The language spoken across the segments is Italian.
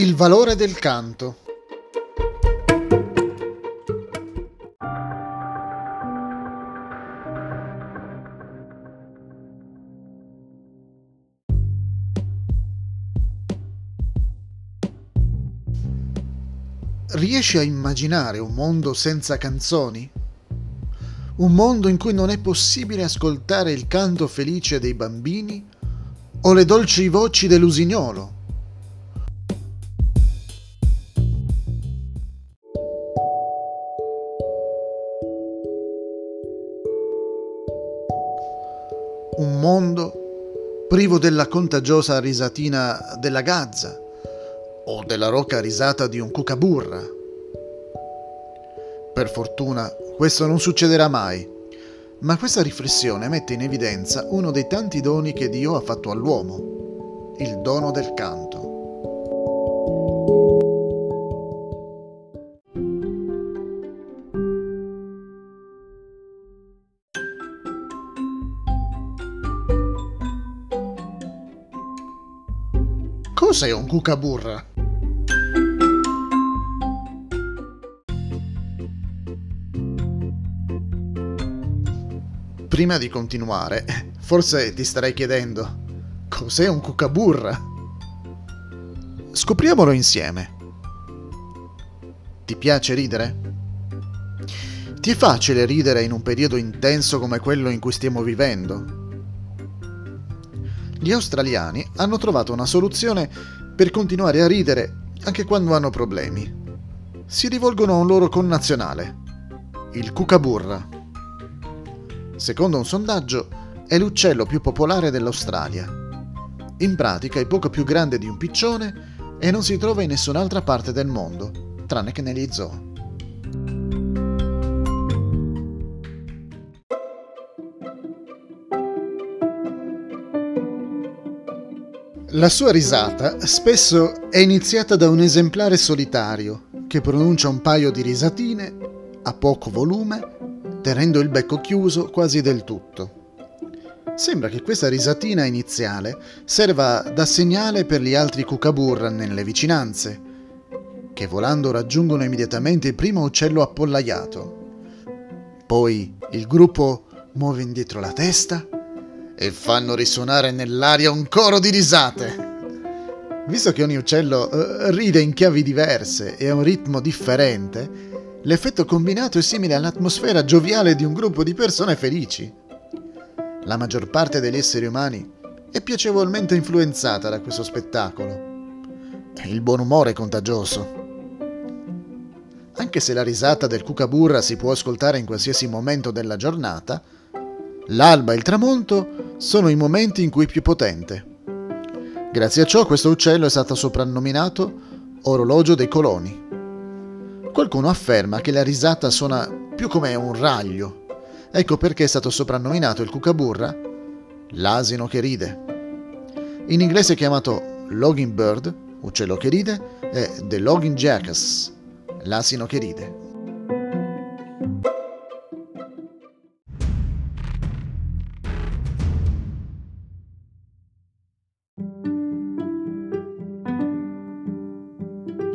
Il valore del canto. Riesci a immaginare un mondo senza canzoni? Un mondo in cui non è possibile ascoltare il canto felice dei bambini o le dolci voci dell'usignolo? Un mondo privo della contagiosa risatina della gazza o della roca risata di un cucaburra. Per fortuna questo non succederà mai, ma questa riflessione mette in evidenza uno dei tanti doni che Dio ha fatto all'uomo, il dono del canto. Cos'è un cucaburra? Prima di continuare, forse ti starei chiedendo, cos'è un cucaburra? Scopriamolo insieme. Ti piace ridere? Ti è facile ridere in un periodo intenso come quello in cui stiamo vivendo? Gli australiani hanno trovato una soluzione per continuare a ridere anche quando hanno problemi. Si rivolgono a un loro connazionale, il cucaburra. Secondo un sondaggio, è l'uccello più popolare dell'Australia. In pratica è poco più grande di un piccione e non si trova in nessun'altra parte del mondo, tranne che negli zoo. La sua risata spesso è iniziata da un esemplare solitario che pronuncia un paio di risatine a poco volume, tenendo il becco chiuso quasi del tutto. Sembra che questa risatina iniziale serva da segnale per gli altri cucaburra nelle vicinanze, che volando raggiungono immediatamente il primo uccello appollaiato. Poi il gruppo muove indietro la testa e fanno risuonare nell'aria un coro di risate. Visto che ogni uccello uh, ride in chiavi diverse e a un ritmo differente, l'effetto combinato è simile all'atmosfera gioviale di un gruppo di persone felici. La maggior parte degli esseri umani è piacevolmente influenzata da questo spettacolo. Il buon umore è contagioso. Anche se la risata del cucaburra si può ascoltare in qualsiasi momento della giornata, l'alba e il tramonto sono i momenti in cui è più potente. Grazie a ciò questo uccello è stato soprannominato orologio dei coloni. Qualcuno afferma che la risata suona più come un raglio. Ecco perché è stato soprannominato il cucaburra l'asino che ride. In inglese è chiamato logging bird, uccello che ride, e the logging jackass, l'asino che ride.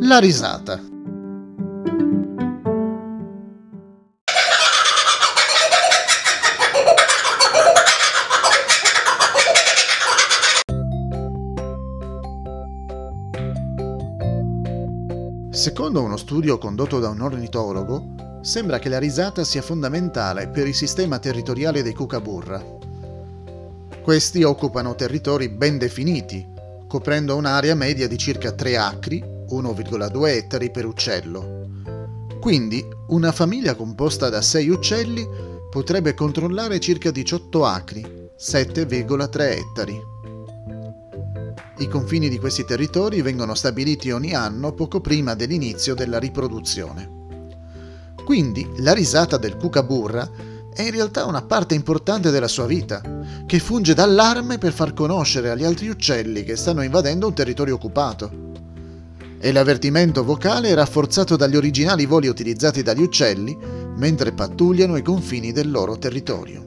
La risata. Secondo uno studio condotto da un ornitologo, sembra che la risata sia fondamentale per il sistema territoriale dei cucaburra. Questi occupano territori ben definiti, coprendo un'area media di circa 3 acri 1,2 ettari per uccello. Quindi una famiglia composta da 6 uccelli potrebbe controllare circa 18 acri, 7,3 ettari. I confini di questi territori vengono stabiliti ogni anno poco prima dell'inizio della riproduzione. Quindi la risata del cucaburra è in realtà una parte importante della sua vita, che funge d'allarme per far conoscere agli altri uccelli che stanno invadendo un territorio occupato e l'avvertimento vocale è rafforzato dagli originali voli utilizzati dagli uccelli mentre pattugliano i confini del loro territorio.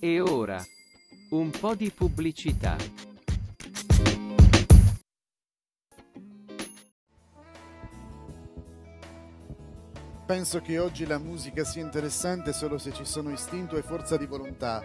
E ora, un po' di pubblicità. Penso che oggi la musica sia interessante solo se ci sono istinto e forza di volontà,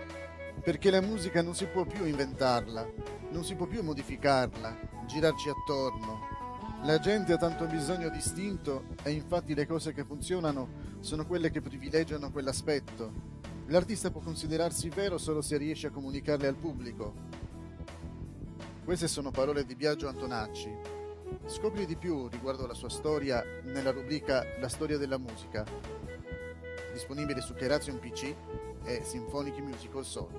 perché la musica non si può più inventarla, non si può più modificarla, girarci attorno. La gente ha tanto bisogno di istinto e infatti le cose che funzionano sono quelle che privilegiano quell'aspetto. L'artista può considerarsi vero solo se riesce a comunicarle al pubblico. Queste sono parole di Biagio Antonacci. Scopri di più riguardo alla sua storia nella rubrica La storia della musica, disponibile su Keration PC e Symphonic Musical Soul.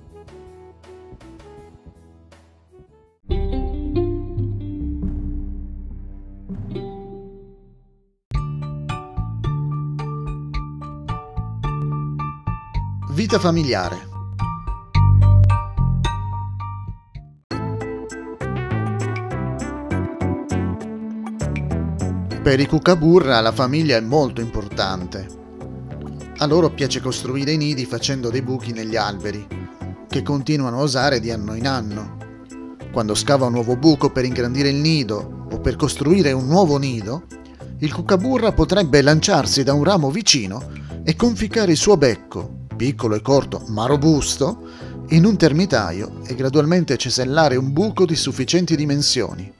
Vita familiare. Per i Cucaburra la famiglia è molto importante. A loro piace costruire i nidi facendo dei buchi negli alberi, che continuano a usare di anno in anno. Quando scava un nuovo buco per ingrandire il nido o per costruire un nuovo nido, il cucaburra potrebbe lanciarsi da un ramo vicino e conficcare il suo becco piccolo e corto ma robusto, in un termitaio e gradualmente cesellare un buco di sufficienti dimensioni.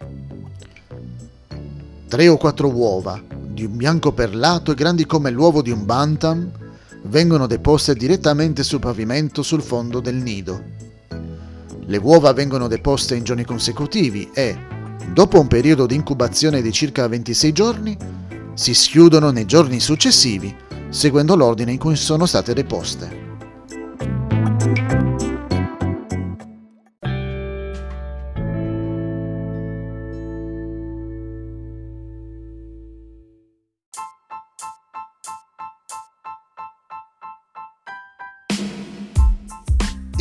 Tre o quattro uova, di un bianco perlato e grandi come l'uovo di un bantam, vengono deposte direttamente sul pavimento sul fondo del nido. Le uova vengono deposte in giorni consecutivi e, dopo un periodo di incubazione di circa 26 giorni, si schiudono nei giorni successivi seguendo l'ordine in cui sono state deposte.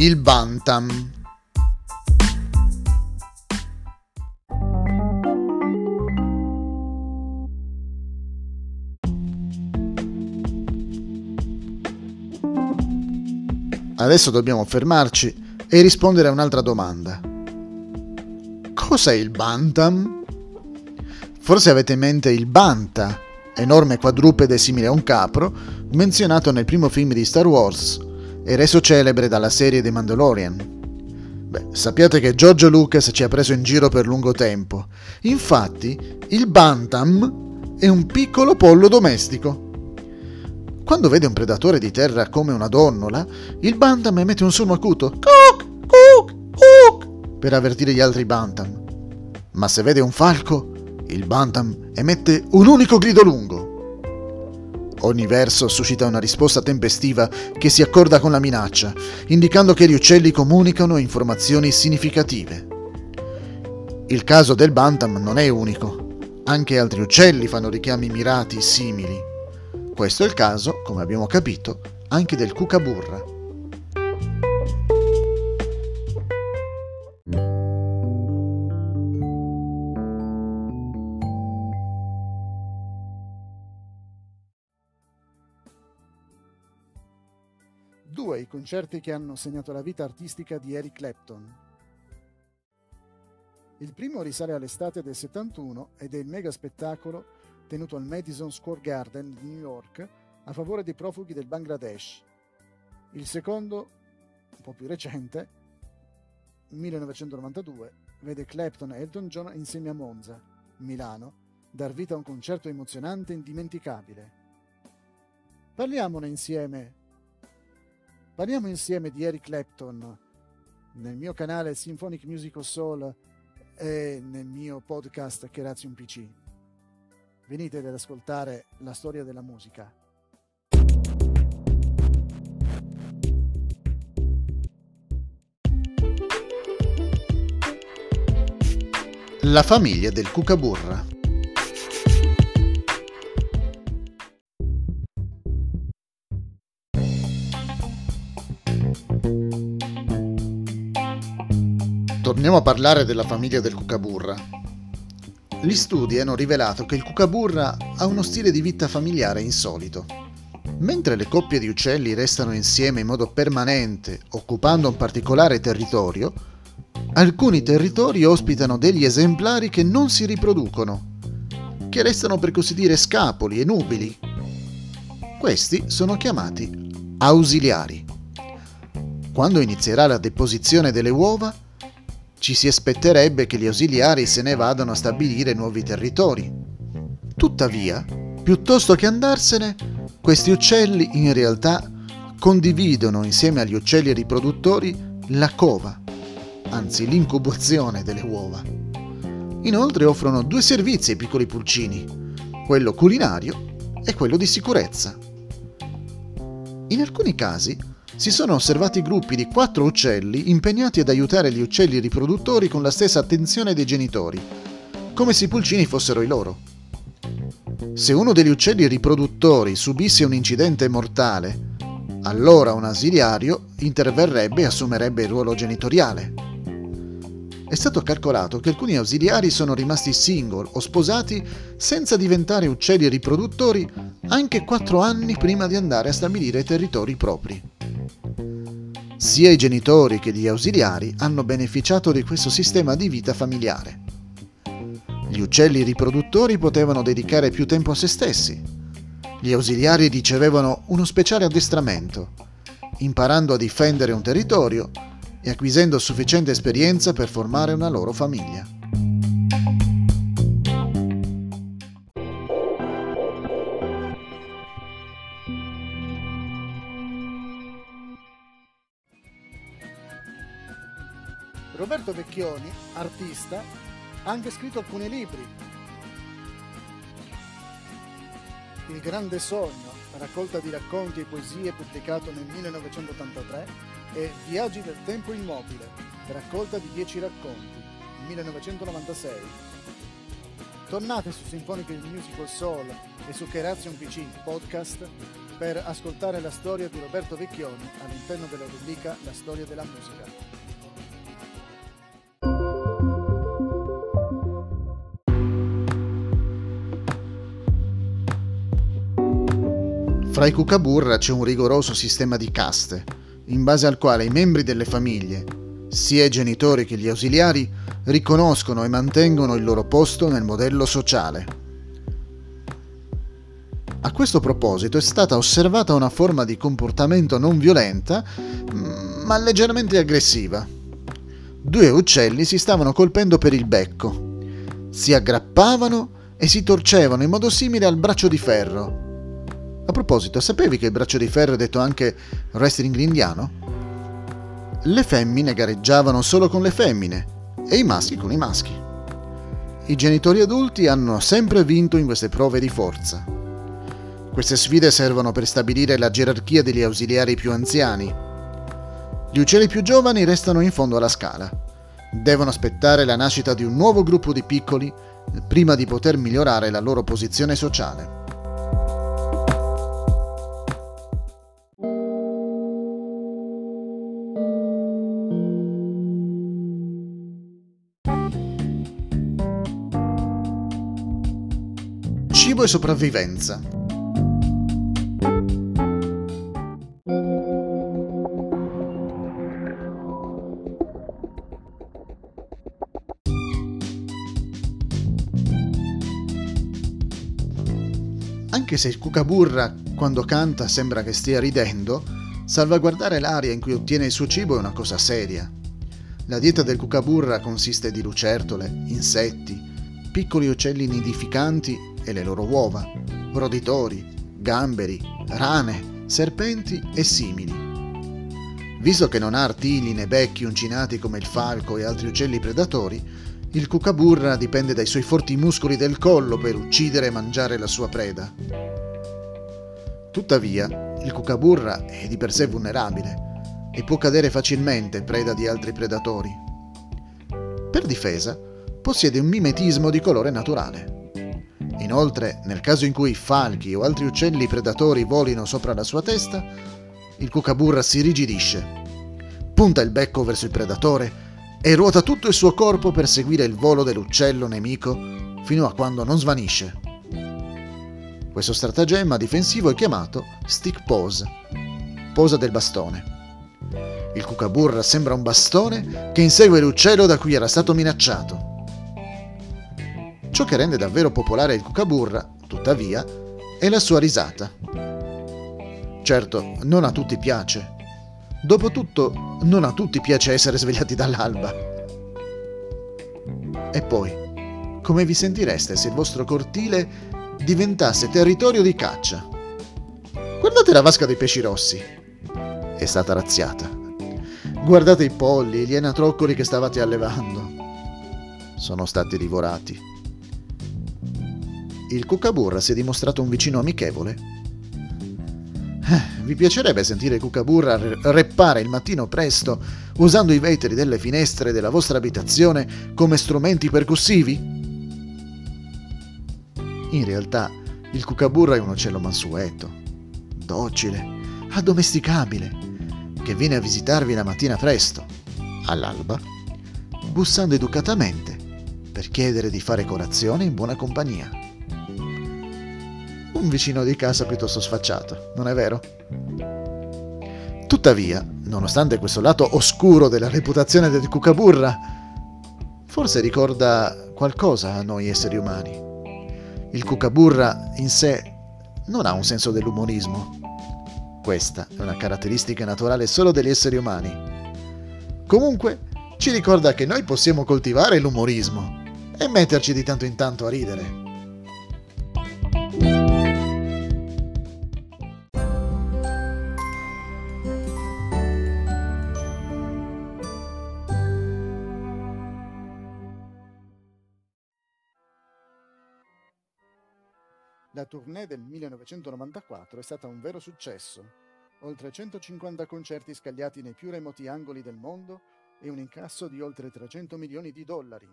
Il Bantam Adesso dobbiamo fermarci e rispondere a un'altra domanda. Cos'è il Bantam? Forse avete in mente il Banta, enorme quadrupede simile a un capro, menzionato nel primo film di Star Wars e reso celebre dalla serie The Mandalorian. Beh, sappiate che George Lucas ci ha preso in giro per lungo tempo. Infatti, il Bantam è un piccolo pollo domestico. Quando vede un predatore di terra come una donnola, il bantam emette un suono acuto Cook, cook, cook per avvertire gli altri bantam. Ma se vede un falco, il bantam emette un unico grido lungo. Ogni verso suscita una risposta tempestiva che si accorda con la minaccia, indicando che gli uccelli comunicano informazioni significative. Il caso del bantam non è unico. Anche altri uccelli fanno richiami mirati simili. Questo è il caso, come abbiamo capito, anche del cucaburra. Due i concerti che hanno segnato la vita artistica di Eric Clapton. Il primo risale all'estate del 71 ed è il mega spettacolo tenuto al Madison Square Garden di New York a favore dei profughi del Bangladesh. Il secondo, un po' più recente, 1992, vede Clapton e Elton John insieme a Monza, Milano, dar vita a un concerto emozionante e indimenticabile. Parliamone insieme. Parliamo insieme di Eric Clapton nel mio canale Symphonic Musical Soul e nel mio podcast Keration PC. Venite ad ascoltare la storia della musica. La famiglia del cucaburra. Torniamo a parlare della famiglia del cucaburra. Gli studi hanno rivelato che il cucaburra ha uno stile di vita familiare insolito. Mentre le coppie di uccelli restano insieme in modo permanente, occupando un particolare territorio, alcuni territori ospitano degli esemplari che non si riproducono, che restano per così dire scapoli e nubili. Questi sono chiamati ausiliari. Quando inizierà la deposizione delle uova, ci si aspetterebbe che gli ausiliari se ne vadano a stabilire nuovi territori. Tuttavia, piuttosto che andarsene, questi uccelli in realtà condividono insieme agli uccelli riproduttori la cova, anzi l'incubazione delle uova. Inoltre offrono due servizi ai piccoli pulcini, quello culinario e quello di sicurezza. In alcuni casi si sono osservati gruppi di quattro uccelli impegnati ad aiutare gli uccelli riproduttori con la stessa attenzione dei genitori, come se i pulcini fossero i loro. Se uno degli uccelli riproduttori subisse un incidente mortale, allora un ausiliario interverrebbe e assumerebbe il ruolo genitoriale. È stato calcolato che alcuni ausiliari sono rimasti single o sposati senza diventare uccelli riproduttori anche quattro anni prima di andare a stabilire territori propri. Sia i genitori che gli ausiliari hanno beneficiato di questo sistema di vita familiare. Gli uccelli riproduttori potevano dedicare più tempo a se stessi. Gli ausiliari ricevevano uno speciale addestramento, imparando a difendere un territorio e acquisendo sufficiente esperienza per formare una loro famiglia. Roberto Vecchioni, artista, ha anche scritto alcuni libri. Il grande sogno, raccolta di racconti e poesie pubblicato nel 1983, e Viaggi del tempo immobile, raccolta di 10 racconti, 1996. Tornate su Sinfoniche Musical Soul e su Keration PC podcast per ascoltare la storia di Roberto Vecchioni all'interno della rubrica La storia della musica. Fra i cucaburra c'è un rigoroso sistema di caste, in base al quale i membri delle famiglie, sia i genitori che gli ausiliari, riconoscono e mantengono il loro posto nel modello sociale. A questo proposito è stata osservata una forma di comportamento non violenta, ma leggermente aggressiva. Due uccelli si stavano colpendo per il becco, si aggrappavano e si torcevano in modo simile al braccio di ferro, a proposito, sapevi che il braccio di ferro è detto anche wrestling indiano? Le femmine gareggiavano solo con le femmine e i maschi con i maschi. I genitori adulti hanno sempre vinto in queste prove di forza. Queste sfide servono per stabilire la gerarchia degli ausiliari più anziani. Gli uccelli più giovani restano in fondo alla scala. Devono aspettare la nascita di un nuovo gruppo di piccoli prima di poter migliorare la loro posizione sociale. Cibo e sopravvivenza. Anche se il cucaburra quando canta sembra che stia ridendo, salvaguardare l'aria in cui ottiene il suo cibo è una cosa seria. La dieta del cucaburra consiste di lucertole, insetti, piccoli uccelli nidificanti e le loro uova, roditori, gamberi, rane, serpenti e simili. Visto che non ha artigli né becchi uncinati come il falco e altri uccelli predatori, il cucaburra dipende dai suoi forti muscoli del collo per uccidere e mangiare la sua preda. Tuttavia, il cucaburra è di per sé vulnerabile e può cadere facilmente preda di altri predatori. Per difesa, possiede un mimetismo di colore naturale. Inoltre, nel caso in cui falchi o altri uccelli predatori volino sopra la sua testa, il cucaburra si rigidisce, punta il becco verso il predatore e ruota tutto il suo corpo per seguire il volo dell'uccello nemico fino a quando non svanisce. Questo stratagemma difensivo è chiamato stick pose, posa del bastone. Il cucaburra sembra un bastone che insegue l'uccello da cui era stato minacciato. Ciò che rende davvero popolare il cucaburra, tuttavia, è la sua risata. Certo, non a tutti piace. Dopotutto, non a tutti piace essere svegliati dall'alba. E poi, come vi sentireste se il vostro cortile diventasse territorio di caccia? Guardate la vasca dei pesci rossi. È stata razziata. Guardate i polli, gli enatroccoli che stavate allevando. Sono stati divorati. Il cucaburra si è dimostrato un vicino amichevole. Eh, vi piacerebbe sentire Cucaburra reppare il mattino presto usando i vetri delle finestre della vostra abitazione come strumenti percussivi? In realtà il cucaburra è un uccello mansueto, docile, addomesticabile, che viene a visitarvi la mattina presto, all'alba, bussando educatamente per chiedere di fare colazione in buona compagnia un vicino di casa piuttosto sfacciato, non è vero? Tuttavia, nonostante questo lato oscuro della reputazione del cucaburra, forse ricorda qualcosa a noi esseri umani. Il cucaburra in sé non ha un senso dell'umorismo. Questa è una caratteristica naturale solo degli esseri umani. Comunque, ci ricorda che noi possiamo coltivare l'umorismo e metterci di tanto in tanto a ridere. La tournée del 1994 è stata un vero successo. Oltre 150 concerti scagliati nei più remoti angoli del mondo e un incasso di oltre 300 milioni di dollari.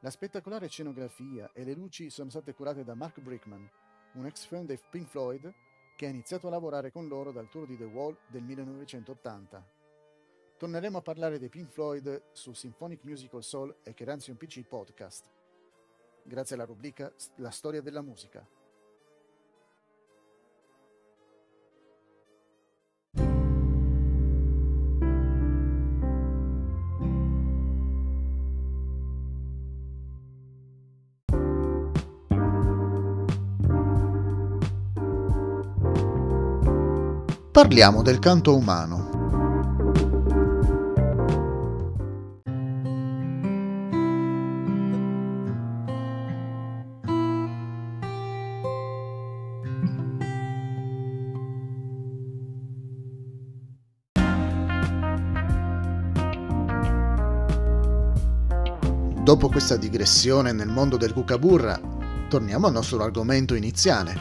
La spettacolare scenografia e le luci sono state curate da Mark Brickman, un ex fan dei Pink Floyd che ha iniziato a lavorare con loro dal tour di The Wall del 1980. Torneremo a parlare dei Pink Floyd su Symphonic Musical Soul e Keranzion PC Podcast grazie alla rubrica La storia della musica. Parliamo del canto umano. Dopo questa digressione nel mondo del cucaburra, torniamo al nostro argomento iniziale.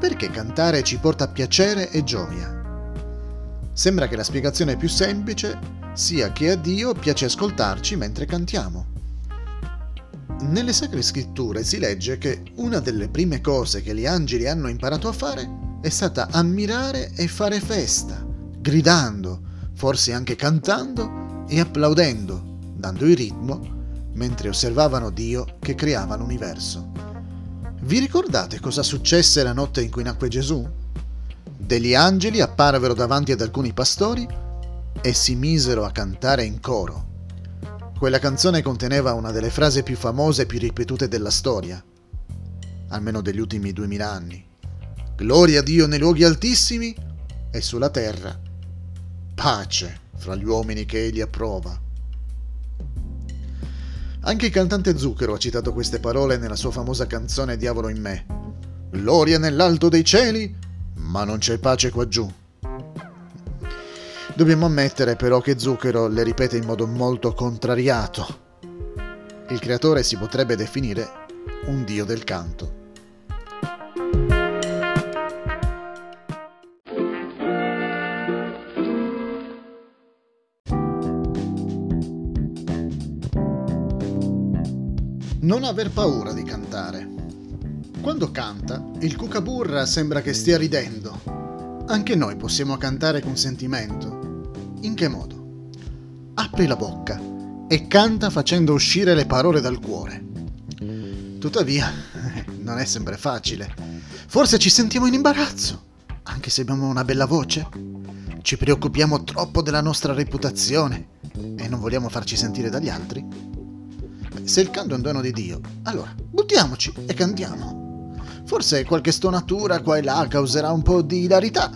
Perché cantare ci porta piacere e gioia? Sembra che la spiegazione più semplice sia che a Dio piace ascoltarci mentre cantiamo. Nelle sacre scritture si legge che una delle prime cose che gli angeli hanno imparato a fare è stata ammirare e fare festa, gridando, forse anche cantando e applaudendo, dando il ritmo mentre osservavano Dio che creava l'universo. Vi ricordate cosa successe la notte in cui nacque Gesù? Degli angeli apparvero davanti ad alcuni pastori e si misero a cantare in coro. Quella canzone conteneva una delle frasi più famose e più ripetute della storia, almeno degli ultimi duemila anni. Gloria a Dio nei luoghi altissimi e sulla terra. Pace fra gli uomini che egli approva. Anche il cantante Zucchero ha citato queste parole nella sua famosa canzone Diavolo in me. Gloria nell'alto dei cieli, ma non c'è pace qua giù. Dobbiamo ammettere però che Zucchero le ripete in modo molto contrariato. Il creatore si potrebbe definire un dio del canto. Non aver paura di cantare. Quando canta, il cucaburra sembra che stia ridendo. Anche noi possiamo cantare con sentimento. In che modo? Apri la bocca e canta facendo uscire le parole dal cuore. Tuttavia, non è sempre facile. Forse ci sentiamo in imbarazzo, anche se abbiamo una bella voce. Ci preoccupiamo troppo della nostra reputazione e non vogliamo farci sentire dagli altri. Se il canto è un dono di Dio, allora buttiamoci e cantiamo. Forse qualche stonatura qua e là causerà un po' di ilarità,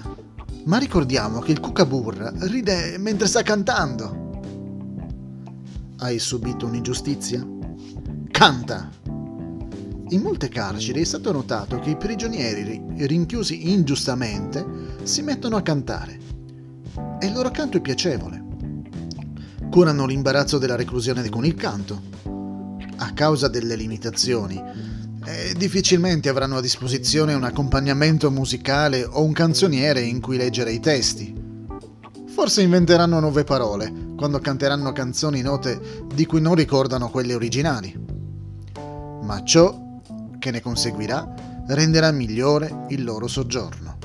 ma ricordiamo che il Kookaburra ride mentre sta cantando. Hai subito un'ingiustizia? Canta! In molte carceri è stato notato che i prigionieri rinchiusi ingiustamente si mettono a cantare e il loro canto è piacevole. Curano l'imbarazzo della reclusione con il canto. A causa delle limitazioni, eh, difficilmente avranno a disposizione un accompagnamento musicale o un canzoniere in cui leggere i testi. Forse inventeranno nuove parole quando canteranno canzoni note di cui non ricordano quelle originali. Ma ciò che ne conseguirà renderà migliore il loro soggiorno.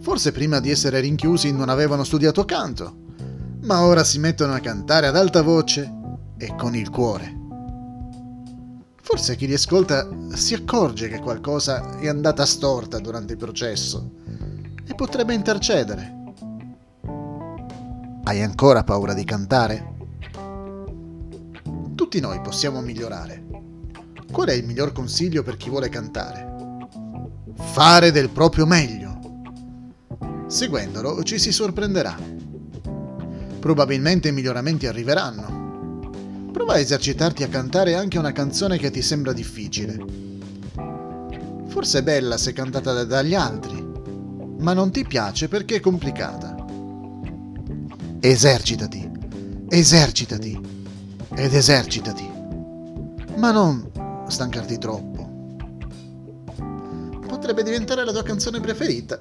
Forse prima di essere rinchiusi non avevano studiato canto, ma ora si mettono a cantare ad alta voce e con il cuore. Forse chi li ascolta si accorge che qualcosa è andata storta durante il processo e potrebbe intercedere. Hai ancora paura di cantare? Tutti noi possiamo migliorare Qual è il miglior consiglio per chi vuole cantare? Fare del proprio meglio. Seguendolo ci si sorprenderà. Probabilmente i miglioramenti arriveranno. Prova a esercitarti a cantare anche una canzone che ti sembra difficile. Forse è bella se cantata dagli altri, ma non ti piace perché è complicata. Esercitati, esercitati ed esercitati, ma non stancarti troppo. Potrebbe diventare la tua canzone preferita.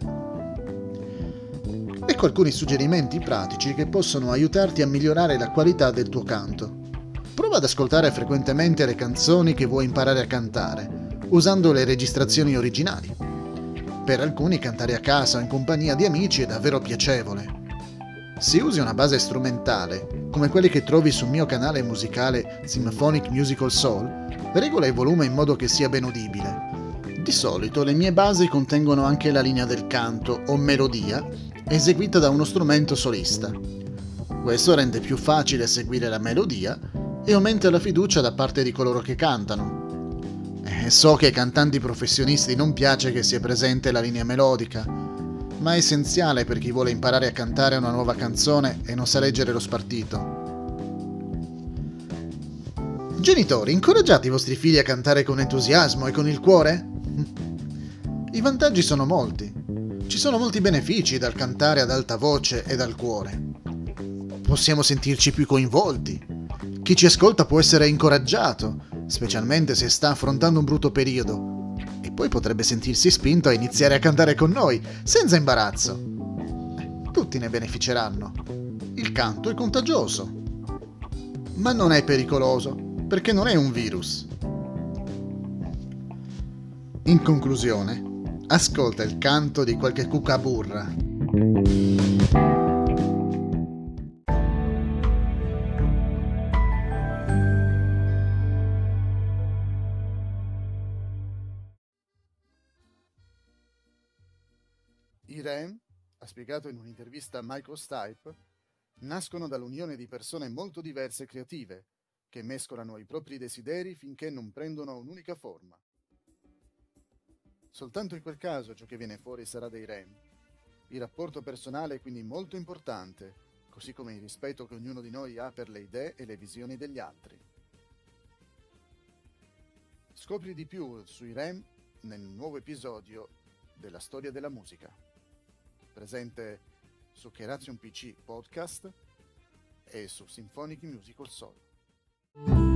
Ecco alcuni suggerimenti pratici che possono aiutarti a migliorare la qualità del tuo canto. Ad ascoltare frequentemente le canzoni che vuoi imparare a cantare, usando le registrazioni originali. Per alcuni cantare a casa o in compagnia di amici è davvero piacevole. Se usi una base strumentale, come quelle che trovi sul mio canale musicale Symphonic Musical Soul, Regola il volume in modo che sia ben udibile. Di solito le mie basi contengono anche la linea del canto o melodia eseguita da uno strumento solista. Questo rende più facile seguire la melodia e aumenta la fiducia da parte di coloro che cantano. E so che ai cantanti professionisti non piace che sia presente la linea melodica, ma è essenziale per chi vuole imparare a cantare una nuova canzone e non sa leggere lo spartito. Genitori, incoraggiate i vostri figli a cantare con entusiasmo e con il cuore? I vantaggi sono molti. Ci sono molti benefici dal cantare ad alta voce e dal cuore. Possiamo sentirci più coinvolti. Chi ci ascolta può essere incoraggiato, specialmente se sta affrontando un brutto periodo. E poi potrebbe sentirsi spinto a iniziare a cantare con noi, senza imbarazzo. Tutti ne beneficeranno. Il canto è contagioso. Ma non è pericoloso perché non è un virus. In conclusione, ascolta il canto di qualche cucaburra. Spiegato in un'intervista a Michael Stipe, nascono dall'unione di persone molto diverse e creative, che mescolano i propri desideri finché non prendono un'unica forma. Soltanto in quel caso ciò che viene fuori sarà dei REM. Il rapporto personale è quindi molto importante, così come il rispetto che ognuno di noi ha per le idee e le visioni degli altri. Scopri di più sui REM nel nuovo episodio della storia della musica, presente su Keration PC Podcast e su Symphonic Musical Soul.